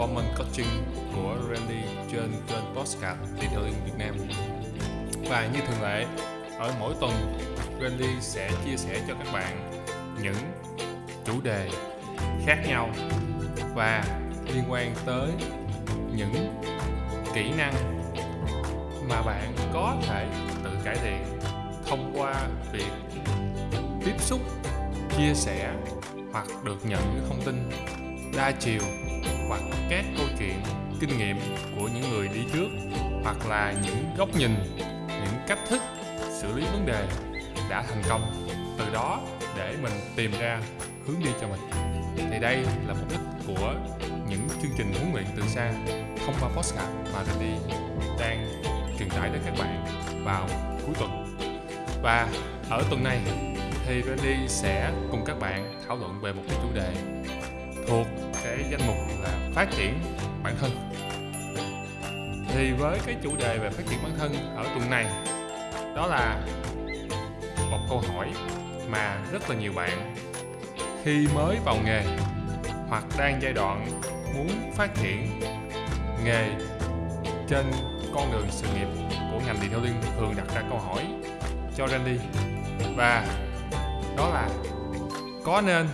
Performance Coaching của Randy trên kênh Postcard Detailing Việt Nam. Và như thường lệ, ở mỗi tuần Randy sẽ chia sẻ cho các bạn những chủ đề khác nhau và liên quan tới những kỹ năng mà bạn có thể tự cải thiện thông qua việc tiếp xúc chia sẻ hoặc được nhận những thông tin đa chiều hoặc các câu chuyện, kinh nghiệm của những người đi trước, hoặc là những góc nhìn, những cách thức xử lý vấn đề đã thành công. Từ đó để mình tìm ra hướng đi cho mình. Thì đây là mục đích của những chương trình huấn luyện từ xa thông qua postcard mà Randy đang truyền tải đến các bạn vào cuối tuần. Và ở tuần này thì Randy sẽ cùng các bạn thảo luận về một cái chủ đề thuộc cái danh mục là phát triển bản thân. Thì với cái chủ đề về phát triển bản thân ở tuần này, đó là một câu hỏi mà rất là nhiều bạn khi mới vào nghề hoặc đang giai đoạn muốn phát triển nghề trên con đường sự nghiệp của ngành detailing thường đặt ra câu hỏi cho Randy. Và đó là có nên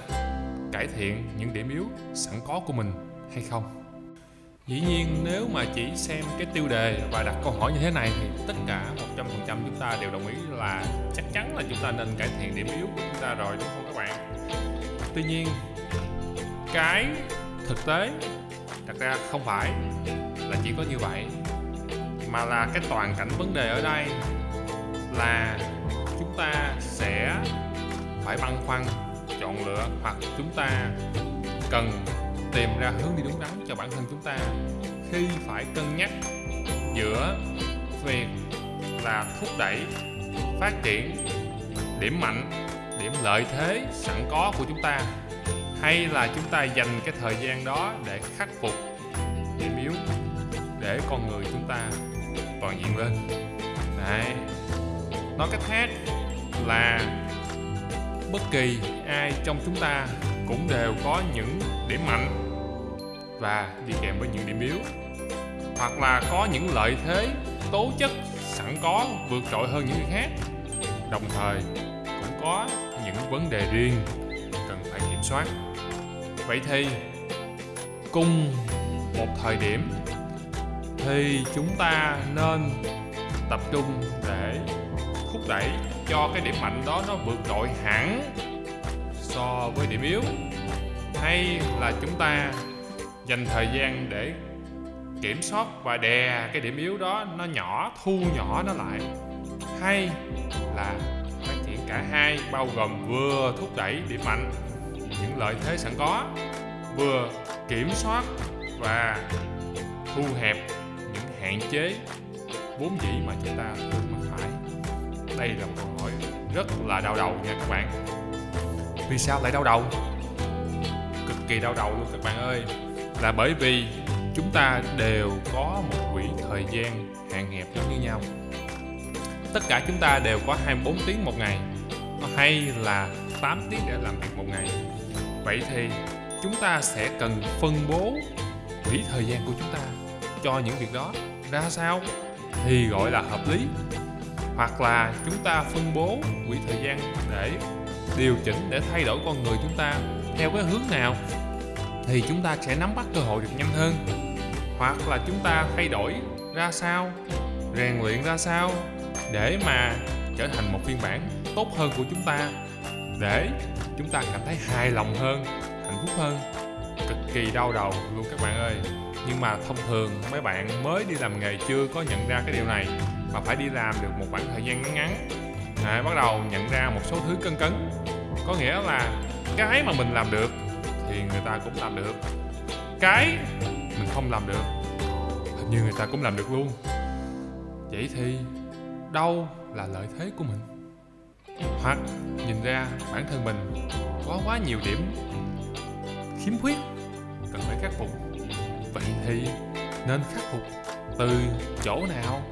cải thiện những điểm yếu sẵn có của mình hay không? Dĩ nhiên, nếu mà chỉ xem cái tiêu đề và đặt câu hỏi như thế này thì tất cả 100% chúng ta đều đồng ý là chắc chắn là chúng ta nên cải thiện điểm yếu của chúng ta rồi, đúng không các bạn? Tuy nhiên, cái thực tế đặt ra không phải là chỉ có như vậy, mà là cái toàn cảnh vấn đề ở đây là chúng ta sẽ phải băn khoăn chọn lựa hoặc chúng ta cần tìm ra hướng đi đúng đắn cho bản thân chúng ta khi phải cân nhắc giữa việc là thúc đẩy, phát triển điểm mạnh, điểm lợi thế sẵn có của chúng ta, hay là chúng ta dành cái thời gian đó để khắc phục điểm yếu để con người chúng ta toàn diện lên. Đấy. Nói cách khác là bất kỳ ai trong chúng ta cũng đều có những điểm mạnh và đi kèm với những điểm yếu. Hoặc là có những lợi thế, tố chất sẵn có, vượt trội hơn những người khác. Đồng thời, cũng có những vấn đề riêng cần phải kiểm soát. Vậy thì, cùng một thời điểm, thì chúng ta nên tập trung để thúc đẩy cho cái điểm mạnh đó nó vượt trội hẳn so với điểm yếu. Hay là chúng ta dành thời gian để kiểm soát và đè cái điểm yếu đó nó nhỏ, thu nhỏ nó lại. Hay là phát triển cả hai, bao gồm vừa thúc đẩy điểm mạnh, những lợi thế sẵn có, vừa kiểm soát và thu hẹp những hạn chế vốn dĩ mà chúng ta thường mắc phải đây là một câu hỏi rất là đau đầu nha các bạn. Vì sao lại đau đầu? Cực kỳ đau đầu luôn các bạn ơi. Là bởi vì chúng ta đều có một quỹ thời gian hạn hẹp giống như nhau. Tất cả chúng ta đều có 24 tiếng một ngày hay là 8 tiếng để làm việc một ngày. Vậy thì chúng ta sẽ cần phân bố quỹ thời gian của chúng ta cho những việc đó. Ra sao? Thì gọi là hợp lý hoặc là chúng ta phân bố quỹ thời gian để điều chỉnh để thay đổi con người chúng ta theo cái hướng nào, thì chúng ta sẽ nắm bắt cơ hội được nhanh hơn. Hoặc là chúng ta thay đổi ra sao, rèn luyện ra sao để mà trở thành một phiên bản tốt hơn của chúng ta, để chúng ta cảm thấy hài lòng hơn, hạnh phúc hơn. Cực kỳ đau đầu luôn các bạn ơi. Nhưng mà thông thường mấy bạn mới đi làm nghề chưa có nhận ra cái điều này mà phải đi làm được một khoảng thời gian ngắn ngắn. À, bắt đầu nhận ra một số thứ cân cấn. Có nghĩa là cái mà mình làm được thì người ta cũng làm được. Cái mình không làm được hình như người ta cũng làm được luôn. Vậy thì đâu là lợi thế của mình? Hoặc nhìn ra bản thân mình có quá nhiều điểm khiếm khuyết cần phải khắc phục vậy thì nên khắc phục từ chỗ nào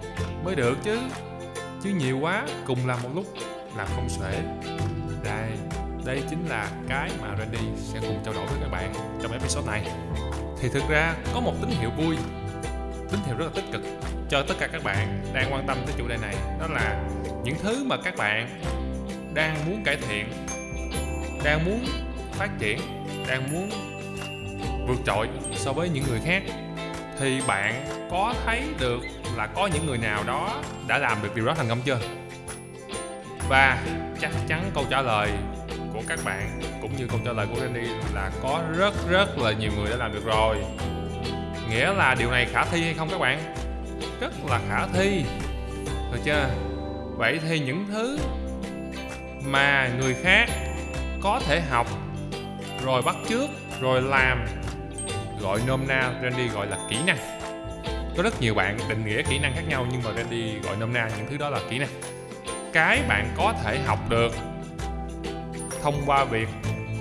mới được chứ? Chứ nhiều quá, cùng làm một lúc là không xuể. Đây đây chính là cái mà Randy sẽ cùng trao đổi với các bạn trong episode này. Thì thực ra có một tín hiệu vui, tín hiệu rất là tích cực cho tất cả các bạn đang quan tâm tới chủ đề này. Đó là những thứ mà các bạn đang muốn cải thiện, đang muốn phát triển, đang muốn vượt trội so với những người khác. Thì bạn có thấy được là có những người nào đó đã làm được điều đó thành công chưa? Và chắc chắn câu trả lời của các bạn cũng như câu trả lời của Randy là có rất rất là nhiều người đã làm được rồi. Nghĩa là điều này khả thi hay không các bạn? Rất là khả thi. Được chưa? Vậy thì những thứ mà người khác có thể học, rồi bắt chước, rồi làm, gọi nôm na Randy gọi là kỹ năng có rất nhiều bạn định nghĩa kỹ năng khác nhau nhưng mà Randy gọi nôm na những thứ đó là kỹ năng. Cái bạn có thể học được thông qua việc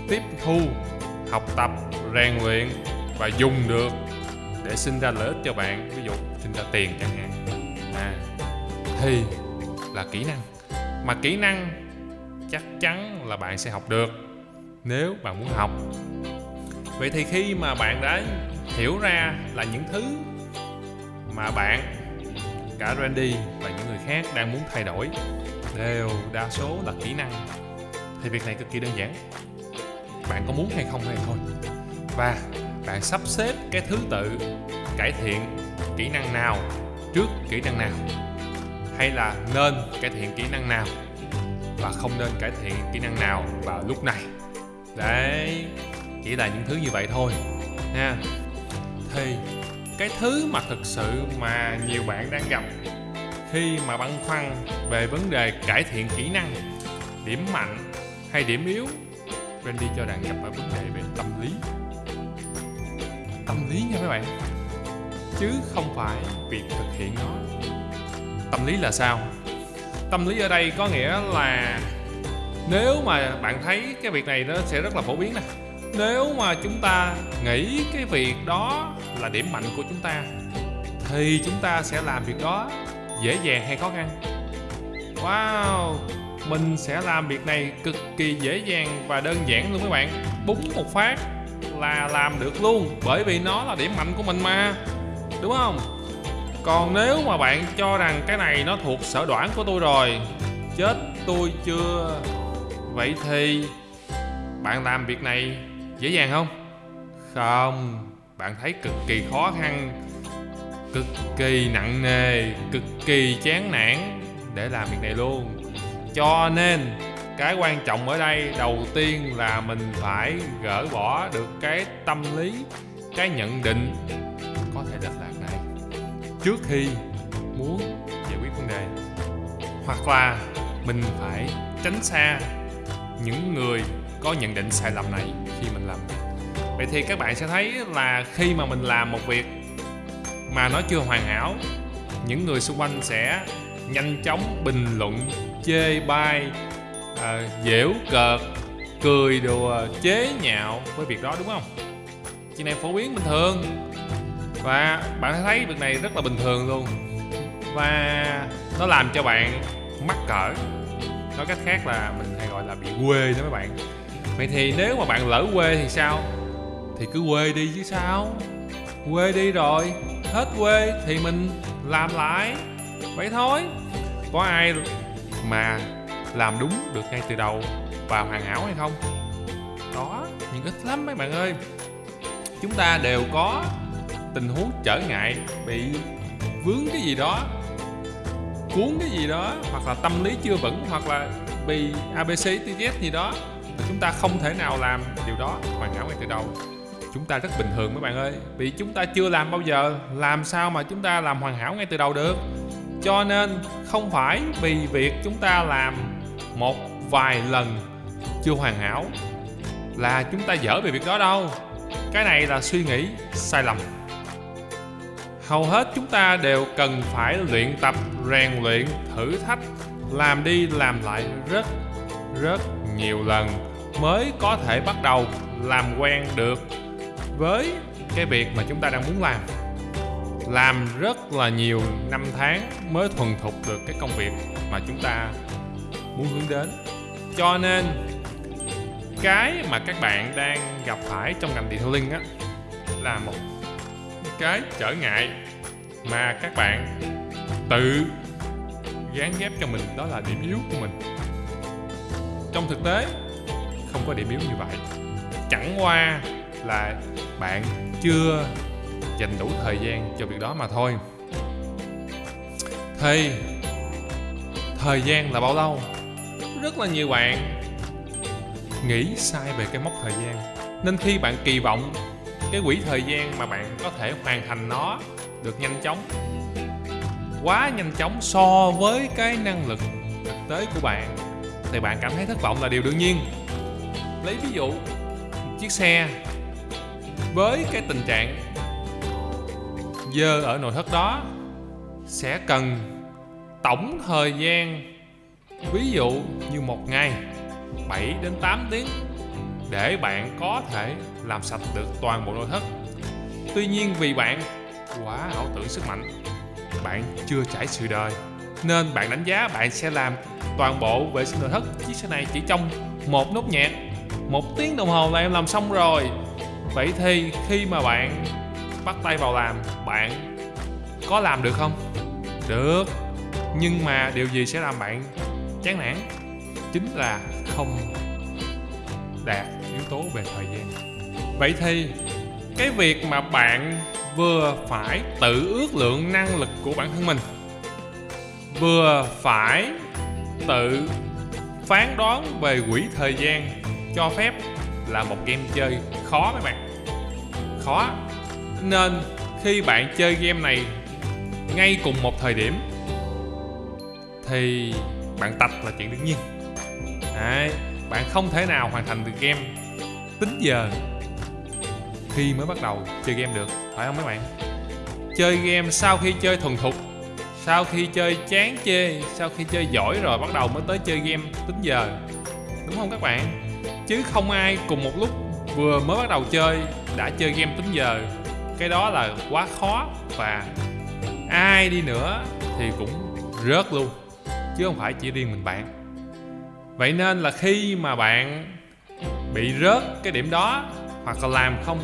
tiếp thu học tập rèn luyện và dùng được để sinh ra lợi ích cho bạn. Ví dụ sinh ra tiền chẳng hạn. À, thì là kỹ năng. Mà kỹ năng chắc chắn là bạn sẽ học được nếu bạn muốn học. Vậy thì khi mà bạn đã hiểu ra là những thứ mà bạn, cả Randy và những người khác đang muốn thay đổi, đều đa số là kỹ năng. Thì việc này cực kỳ đơn giản. Bạn có muốn hay không hay thôi. Và bạn sắp xếp cái thứ tự cải thiện kỹ năng nào trước kỹ năng nào? Hay là nên cải thiện kỹ năng nào và không nên cải thiện kỹ năng nào vào lúc này? Đấy, chỉ là những thứ như vậy thôi nha thì cái thứ mà thực sự mà nhiều bạn đang gặp khi mà băn khoăn về vấn đề cải thiện kỹ năng, điểm mạnh hay điểm yếu Randy cho rằng gặp phải vấn đề về tâm lý. Tâm lý nha mấy bạn, chứ không phải việc thực hiện nó. Tâm lý là sao? Tâm lý ở đây có nghĩa là nếu mà bạn thấy cái việc này nó sẽ rất là phổ biến nè nếu mà chúng ta nghĩ cái việc đó là điểm mạnh của chúng ta, thì chúng ta sẽ làm việc đó dễ dàng hay khó khăn? Wow! Mình sẽ làm việc này cực kỳ dễ dàng và đơn giản luôn các bạn. Búng một phát là làm được luôn, bởi vì nó là điểm mạnh của mình mà. Đúng không? Còn nếu mà bạn cho rằng cái này nó thuộc sở đoản của tôi rồi, chết tôi chưa? Vậy thì bạn làm việc này dễ dàng không? Không, bạn thấy cực kỳ khó khăn, cực kỳ nặng nề, cực kỳ chán nản để làm việc này luôn. Cho nên, cái quan trọng ở đây đầu tiên là mình phải gỡ bỏ được cái tâm lý, cái nhận định có thể lệch lạc này trước khi muốn giải quyết vấn đề. Hoặc là mình phải tránh xa những người có nhận định sai lầm này khi mình làm vậy thì các bạn sẽ thấy là khi mà mình làm một việc mà nó chưa hoàn hảo những người xung quanh sẽ nhanh chóng bình luận chê bai à, dễu cợt cười đùa à, chế nhạo với việc đó đúng không? Chuyện này phổ biến bình thường. Và bạn thấy việc này rất là bình thường luôn. Và nó làm cho bạn mắc cỡ. Nói cách khác là mình hay gọi là bị quê đó mấy bạn vậy thì nếu mà bạn lỡ quê thì sao? Thì cứ quê đi chứ sao? Quê đi rồi, hết quê thì mình làm lại. Vậy thôi. Có ai mà làm đúng được ngay từ đầu và hoàn hảo hay không? Có, nhưng ít lắm mấy bạn ơi. Chúng ta đều có tình huống trở ngại, bị vướng cái gì đó, cuốn cái gì đó, hoặc là tâm lý chưa vững, hoặc là bị abc tz gì đó chúng ta không thể nào làm điều đó. Hoàn hảo ngay từ đầu. Chúng ta rất bình thường mấy bạn ơi. Vì chúng ta chưa làm bao giờ. Làm sao mà chúng ta làm hoàn hảo ngay từ đầu được? Cho nên không phải vì việc chúng ta làm một vài lần chưa hoàn hảo là chúng ta dở về việc đó đâu. Cái này là suy nghĩ sai lầm. Hầu hết chúng ta đều cần phải luyện tập, rèn luyện, thử thách, làm đi làm lại rất rất nhiều lần mới có thể bắt đầu làm quen được với cái việc mà chúng ta đang muốn làm. Làm rất là nhiều năm tháng mới thuần thục được cái công việc mà chúng ta muốn hướng đến. Cho nên, cái mà các bạn đang gặp phải trong ngành detailing á, là một cái trở ngại mà các bạn tự gán ghép cho mình, đó là điểm yếu của mình trong thực tế, không có điểm yếu như vậy. Chẳng qua là bạn chưa dành đủ thời gian cho việc đó mà thôi. Thì thời gian là bao lâu? Rất là nhiều bạn nghĩ sai về cái mốc thời gian. Nên khi bạn kỳ vọng cái quỹ thời gian mà bạn có thể hoàn thành nó được nhanh chóng, quá nhanh chóng so với cái năng lực thực tế của bạn thì bạn cảm thấy thất vọng là điều đương nhiên lấy ví dụ chiếc xe với cái tình trạng dơ ở nội thất đó sẽ cần tổng thời gian ví dụ như một ngày 7 đến 8 tiếng để bạn có thể làm sạch được toàn bộ nội thất. Tuy nhiên vì bạn quá ảo tưởng sức mạnh, bạn chưa trải sự đời nên bạn đánh giá bạn sẽ làm toàn bộ vệ sinh nội thất. Chiếc xe này chỉ trong một nốt nhạc, một tiếng đồng hồ là em làm xong rồi. Vậy thì khi mà bạn bắt tay vào làm, bạn có làm được không? Được. Nhưng mà điều gì sẽ làm bạn chán nản chính là không đạt yếu tố về thời gian. Vậy thì cái việc mà bạn vừa phải tự ước lượng năng lực của bản thân mình vừa phải tự phán đoán về quỹ thời gian cho phép là một game chơi khó mấy bạn. Khó. Nên khi bạn chơi game này ngay cùng một thời điểm thì bạn tập là chuyện đương nhiên. Đấy, bạn không thể nào hoàn thành được game tính giờ khi mới bắt đầu chơi game được phải không mấy bạn? Chơi game sau khi chơi thuần thục sau khi chơi chán chê, sau khi chơi giỏi rồi bắt đầu mới tới chơi game tính giờ. Đúng không các bạn? Chứ không ai cùng một lúc vừa mới bắt đầu chơi đã chơi game tính giờ. Cái đó là quá khó và ai đi nữa thì cũng rớt luôn, chứ không phải chỉ riêng mình bạn. Vậy nên là khi mà bạn bị rớt cái điểm đó hoặc là làm không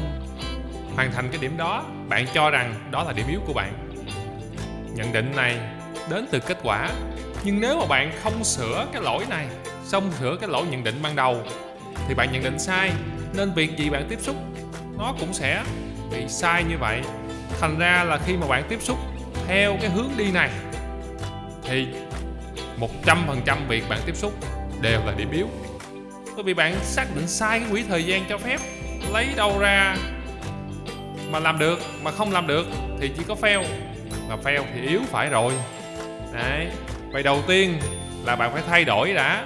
hoàn thành cái điểm đó, bạn cho rằng đó là điểm yếu của bạn nhận định này đến từ kết quả. Nhưng nếu mà bạn không sửa cái lỗi này, xong sửa cái lỗi nhận định ban đầu, thì bạn nhận định sai, nên việc gì bạn tiếp xúc, nó cũng sẽ bị sai như vậy. Thành ra là khi mà bạn tiếp xúc theo cái hướng đi này, thì 100% việc bạn tiếp xúc đều là điểm yếu. Bởi vì bạn xác định sai cái quỹ thời gian cho phép, lấy đâu ra mà làm được, mà không làm được thì chỉ có fail mà fail thì yếu phải rồi. Đấy vậy đầu tiên là bạn phải thay đổi đã.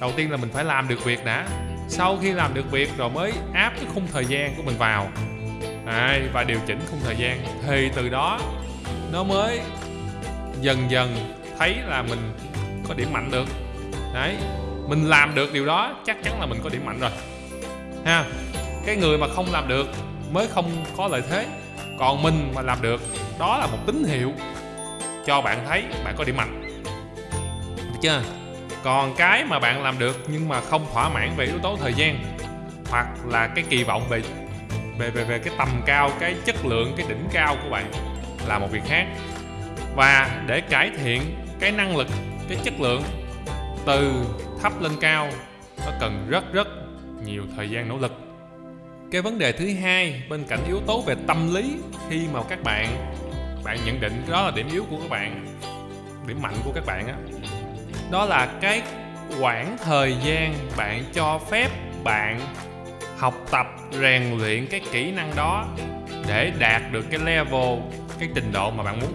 Đầu tiên là mình phải làm được việc đã. Sau khi làm được việc rồi mới áp cái khung thời gian của mình vào. Đấy, và điều chỉnh khung thời gian. Thì từ đó nó mới dần dần thấy là mình có điểm mạnh được. Đấy mình làm được điều đó chắc chắn là mình có điểm mạnh rồi. Ha cái người mà không làm được mới không có lợi thế còn mình mà làm được, đó là một tín hiệu cho bạn thấy bạn có điểm mạnh. Được chưa? Còn cái mà bạn làm được nhưng mà không thỏa mãn về yếu tố thời gian, hoặc là cái kỳ vọng về về về về cái tầm cao, cái chất lượng, cái đỉnh cao của bạn là một việc khác. Và để cải thiện cái năng lực, cái chất lượng từ thấp lên cao, nó cần rất rất nhiều thời gian nỗ lực cái vấn đề thứ hai bên cạnh yếu tố về tâm lý khi mà các bạn bạn nhận định đó là điểm yếu của các bạn, điểm mạnh của các bạn á, đó là cái quãng thời gian bạn cho phép bạn học tập, rèn luyện cái kỹ năng đó để đạt được cái level, cái trình độ mà bạn muốn.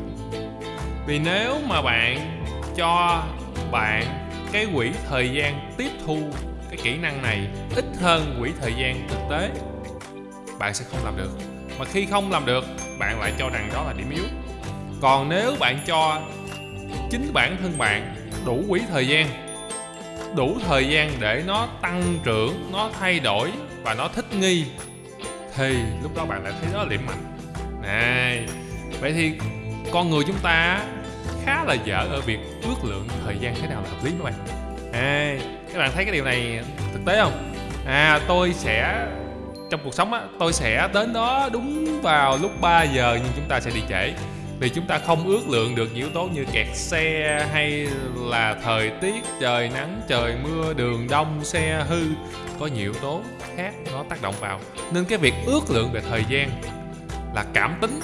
Vì nếu mà bạn cho bạn cái quỹ thời gian tiếp thu cái kỹ năng này ít hơn quỹ thời gian thực tế bạn sẽ không làm được. Mà khi không làm được bạn lại cho rằng đó là điểm yếu. Còn nếu bạn cho chính bản thân bạn đủ quỹ thời gian đủ thời gian để nó tăng trưởng nó thay đổi và nó thích nghi thì lúc đó bạn lại thấy đó là điểm mạnh. Này vậy thì con người chúng ta khá là dở ở việc ước lượng thời gian thế nào là hợp lý các bạn. À, các bạn thấy cái điều này thực tế không? À tôi sẽ trong cuộc sống á, tôi sẽ đến đó đúng vào lúc 3 giờ nhưng chúng ta sẽ đi trễ. Vì chúng ta không ước lượng được yếu tố như kẹt xe hay là thời tiết, trời nắng, trời mưa, đường đông, xe hư, có nhiều yếu tố khác nó tác động vào. Nên cái việc ước lượng về thời gian là cảm tính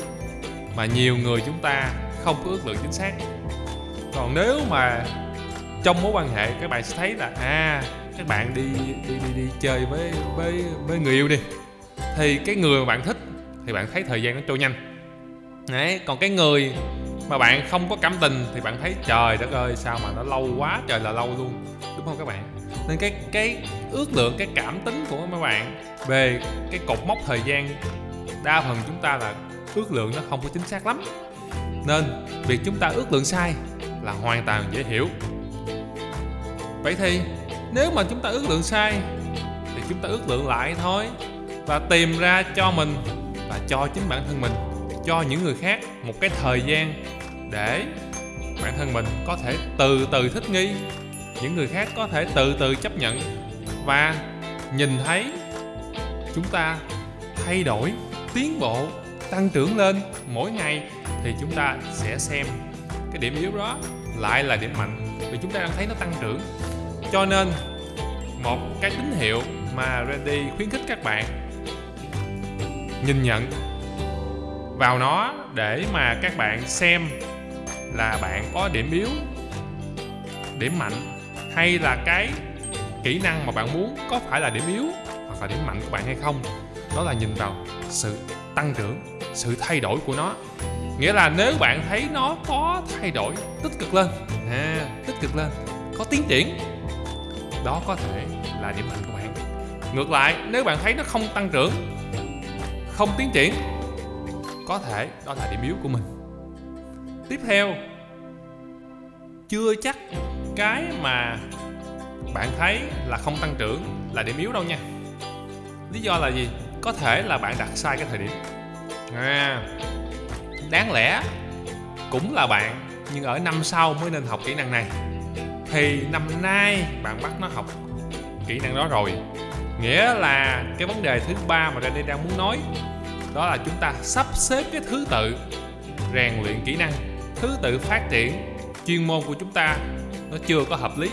mà nhiều người chúng ta không có ước lượng chính xác. Còn nếu mà trong mối quan hệ các bạn sẽ thấy là à các bạn đi đi đi đi chơi với với với người yêu đi. Thì cái người mà bạn thích thì bạn thấy thời gian nó trôi nhanh. Đấy, còn cái người mà bạn không có cảm tình thì bạn thấy, trời đất ơi, sao mà nó lâu quá, trời là lâu luôn. Đúng không các bạn? Nên cái cái ước lượng, cái cảm tính của mấy bạn về cái cột mốc thời gian, đa phần chúng ta là ước lượng nó không có chính xác lắm. Nên việc chúng ta ước lượng sai là hoàn toàn dễ hiểu. Vậy thì nếu mà chúng ta ước lượng sai, thì chúng ta ước lượng lại thôi và tìm ra cho mình và cho chính bản thân mình, cho những người khác một cái thời gian để bản thân mình có thể từ từ thích nghi, những người khác có thể từ từ chấp nhận và nhìn thấy chúng ta thay đổi, tiến bộ, tăng trưởng lên mỗi ngày thì chúng ta sẽ xem cái điểm yếu đó lại là điểm mạnh vì chúng ta đang thấy nó tăng trưởng cho nên một cái tín hiệu mà Randy khuyến khích các bạn nhìn nhận vào nó để mà các bạn xem là bạn có điểm yếu điểm mạnh hay là cái kỹ năng mà bạn muốn có phải là điểm yếu hoặc là điểm mạnh của bạn hay không. Đó là nhìn vào sự tăng trưởng sự thay đổi của nó. Nghĩa là nếu bạn thấy nó có thay đổi tích cực lên. À, tích cực lên có tiến triển đó có thể là điểm mạnh của bạn. Ngược lại, nếu bạn thấy nó không tăng trưởng, không tiến triển, có thể đó là điểm yếu của mình. Tiếp theo, chưa chắc cái mà bạn thấy là không tăng trưởng là điểm yếu đâu nha. Lý do là gì? Có thể là bạn đặt sai cái thời điểm. À đáng lẽ cũng là bạn, nhưng ở năm sau mới nên học kỹ năng này thì năm nay bạn bắt nó học kỹ năng đó rồi. Nghĩa là cái vấn đề thứ ba mà Randy đang muốn nói, đó là chúng ta sắp xếp cái thứ tự rèn luyện kỹ năng, thứ tự phát triển. Chuyên môn của chúng ta nó chưa có hợp lý.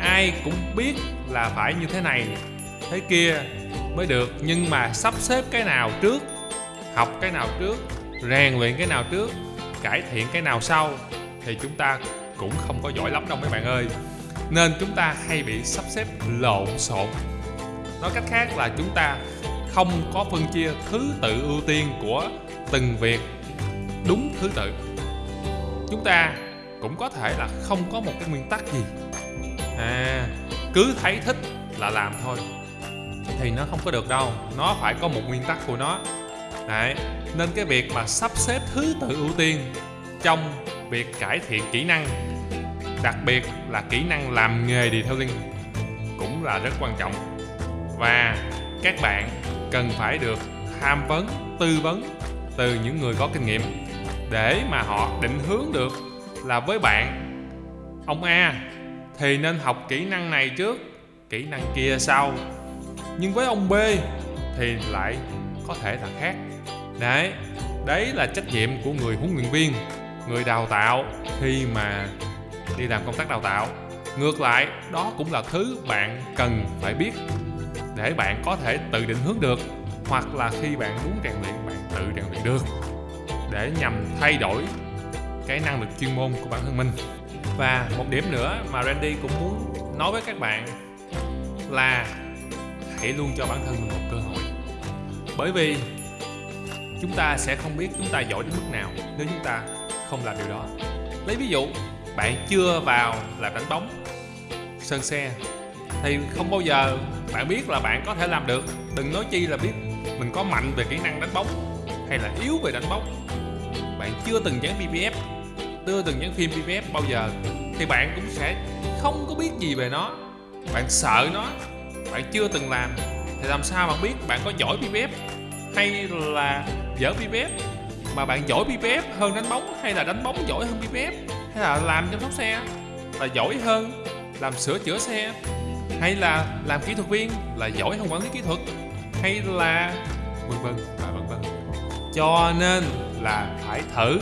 Ai cũng biết là phải như thế này, thế kia mới được. Nhưng mà sắp xếp cái nào trước, học cái nào trước, rèn luyện cái nào trước, cải thiện cái nào sau thì chúng ta cũng không có giỏi lắm đâu mấy bạn ơi. Nên chúng ta hay bị sắp xếp lộn xộn. Nói cách khác là chúng ta không có phân chia thứ tự ưu tiên của từng việc đúng thứ tự. Chúng ta cũng có thể là không có một cái nguyên tắc gì. À cứ thấy thích là làm thôi. Thì nó không có được đâu, nó phải có một nguyên tắc của nó. Đấy. nên cái việc mà sắp xếp thứ tự ưu tiên trong việc cải thiện kỹ năng, đặc biệt là kỹ năng làm nghề detailing cũng là rất quan trọng. Và các bạn cần phải được tham vấn, tư vấn từ những người có kinh nghiệm để mà họ định hướng được là với bạn, ông A, thì nên học kỹ năng này trước, kỹ năng kia sau. Nhưng với ông B thì lại có thể là khác. Đấy đấy là trách nhiệm của người huấn luyện viên người đào tạo khi mà đi làm công tác đào tạo. Ngược lại, đó cũng là thứ bạn cần phải biết để bạn có thể tự định hướng được, hoặc là khi bạn muốn rèn luyện, bạn tự rèn luyện được để nhằm thay đổi cái năng lực chuyên môn của bản thân mình. Và một điểm nữa mà Randy cũng muốn nói với các bạn là hãy luôn cho bản thân mình một cơ hội. Bởi vì chúng ta sẽ không biết chúng ta giỏi đến mức nào nếu chúng ta không làm điều đó. Lấy ví dụ, bạn chưa vào làm đánh bóng. Sơn xe, thì không bao giờ bạn biết là bạn có thể làm được. Đừng nói chi là biết mình có mạnh về kỹ năng đánh bóng hay là yếu về đánh bóng. Bạn chưa từng dán PPF chưa từng dán phim PPF bao giờ, thì bạn cũng sẽ không có biết gì về nó. Bạn sợ nó, bạn chưa từng làm, thì làm sao bạn biết bạn có giỏi PPF hay là dở PPF mà bạn giỏi PPF hơn đánh bóng hay là đánh bóng giỏi hơn PPF hay là làm chăm sóc xe? Là giỏi hơn, làm sửa chữa xe? Hay là làm kỹ thuật viên? Là giỏi hơn quản lý kỹ thuật? Hay là vân vân và vân vân. Cho nên là phải thử.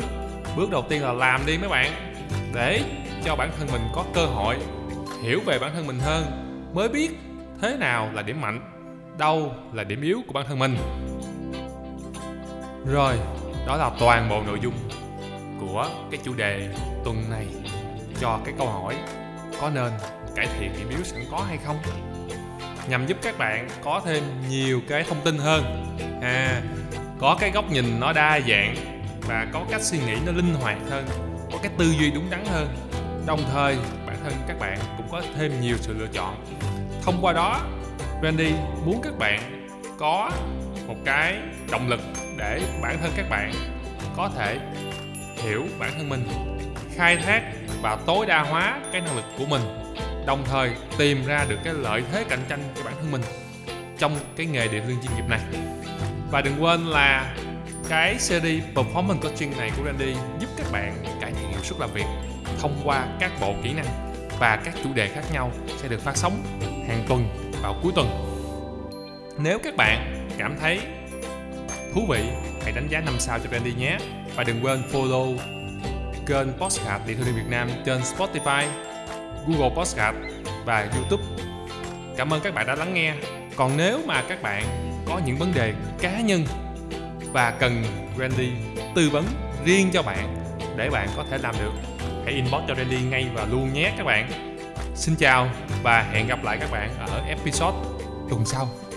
Bước đầu tiên là làm đi mấy bạn. Để cho bản thân mình có cơ hội hiểu về bản thân mình hơn. Mới biết thế nào là điểm mạnh, đâu là điểm yếu của bản thân mình. Rồi đó là toàn bộ nội dung của cái chủ đề tuần này. Cho cái câu hỏi, có nên cải thiện điểm yếu sẵn có hay không? Nhằm giúp các bạn có thêm nhiều cái thông tin hơn. À có cái góc nhìn nó đa dạng và có cách suy nghĩ nó linh hoạt hơn, có cái tư duy đúng đắn hơn. Đồng thời, bản thân các bạn cũng có thêm nhiều sự lựa chọn. Thông qua đó Randy muốn các bạn có một cái động lực để bản thân các bạn có thể hiểu bản thân mình, khai thác và tối đa hóa cái năng lực của mình, đồng thời tìm ra được cái lợi thế cạnh tranh cho bản thân mình trong cái nghề điện lương chuyên nghiệp này. Và đừng quên là cái series performance coaching này của Randy giúp các bạn cải thiện hiệu suất làm việc thông qua các bộ kỹ năng và các chủ đề khác nhau sẽ được phát sóng hàng tuần vào cuối tuần. Nếu các bạn cảm thấy thú vị hãy đánh giá 5 sao cho Randy nhé và đừng quên follow kênh Postcard Điện Thương Việt Nam trên Spotify, Google Postcard và YouTube. Cảm ơn các bạn đã lắng nghe. Còn nếu mà các bạn có những vấn đề cá nhân và cần Randy tư vấn riêng cho bạn để bạn có thể làm được, hãy inbox cho Randy ngay và luôn nhé các bạn. Xin chào và hẹn gặp lại các bạn ở episode tuần sau.